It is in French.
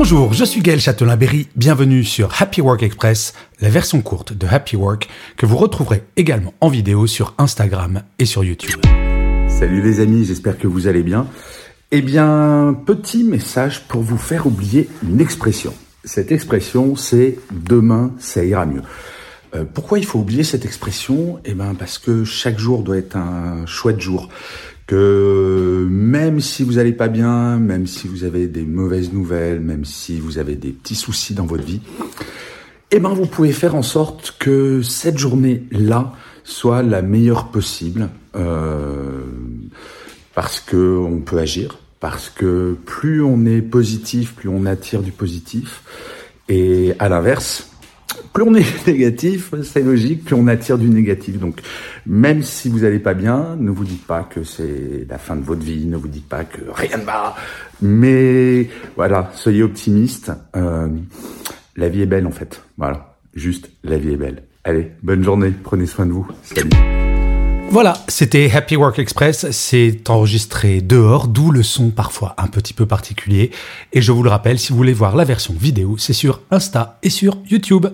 Bonjour, je suis Gaël Châtelain-Berry, bienvenue sur Happy Work Express, la version courte de Happy Work que vous retrouverez également en vidéo sur Instagram et sur YouTube. Salut les amis, j'espère que vous allez bien. Eh bien, petit message pour vous faire oublier une expression. Cette expression, c'est demain, ça ira mieux. Euh, pourquoi il faut oublier cette expression? Eh bien, parce que chaque jour doit être un chouette jour même si vous n'allez pas bien, même si vous avez des mauvaises nouvelles, même si vous avez des petits soucis dans votre vie, eh ben vous pouvez faire en sorte que cette journée-là soit la meilleure possible, euh, parce que on peut agir, parce que plus on est positif, plus on attire du positif, et à l'inverse, plus on est négatif, c'est logique, plus on attire du négatif. Donc, même si vous n'allez pas bien, ne vous dites pas que c'est la fin de votre vie, ne vous dites pas que rien ne va. Mais voilà, soyez optimiste. Euh, la vie est belle en fait. Voilà, juste la vie est belle. Allez, bonne journée, prenez soin de vous. Salut. Voilà, c'était Happy Work Express. C'est enregistré dehors, d'où le son parfois un petit peu particulier. Et je vous le rappelle, si vous voulez voir la version vidéo, c'est sur Insta et sur YouTube.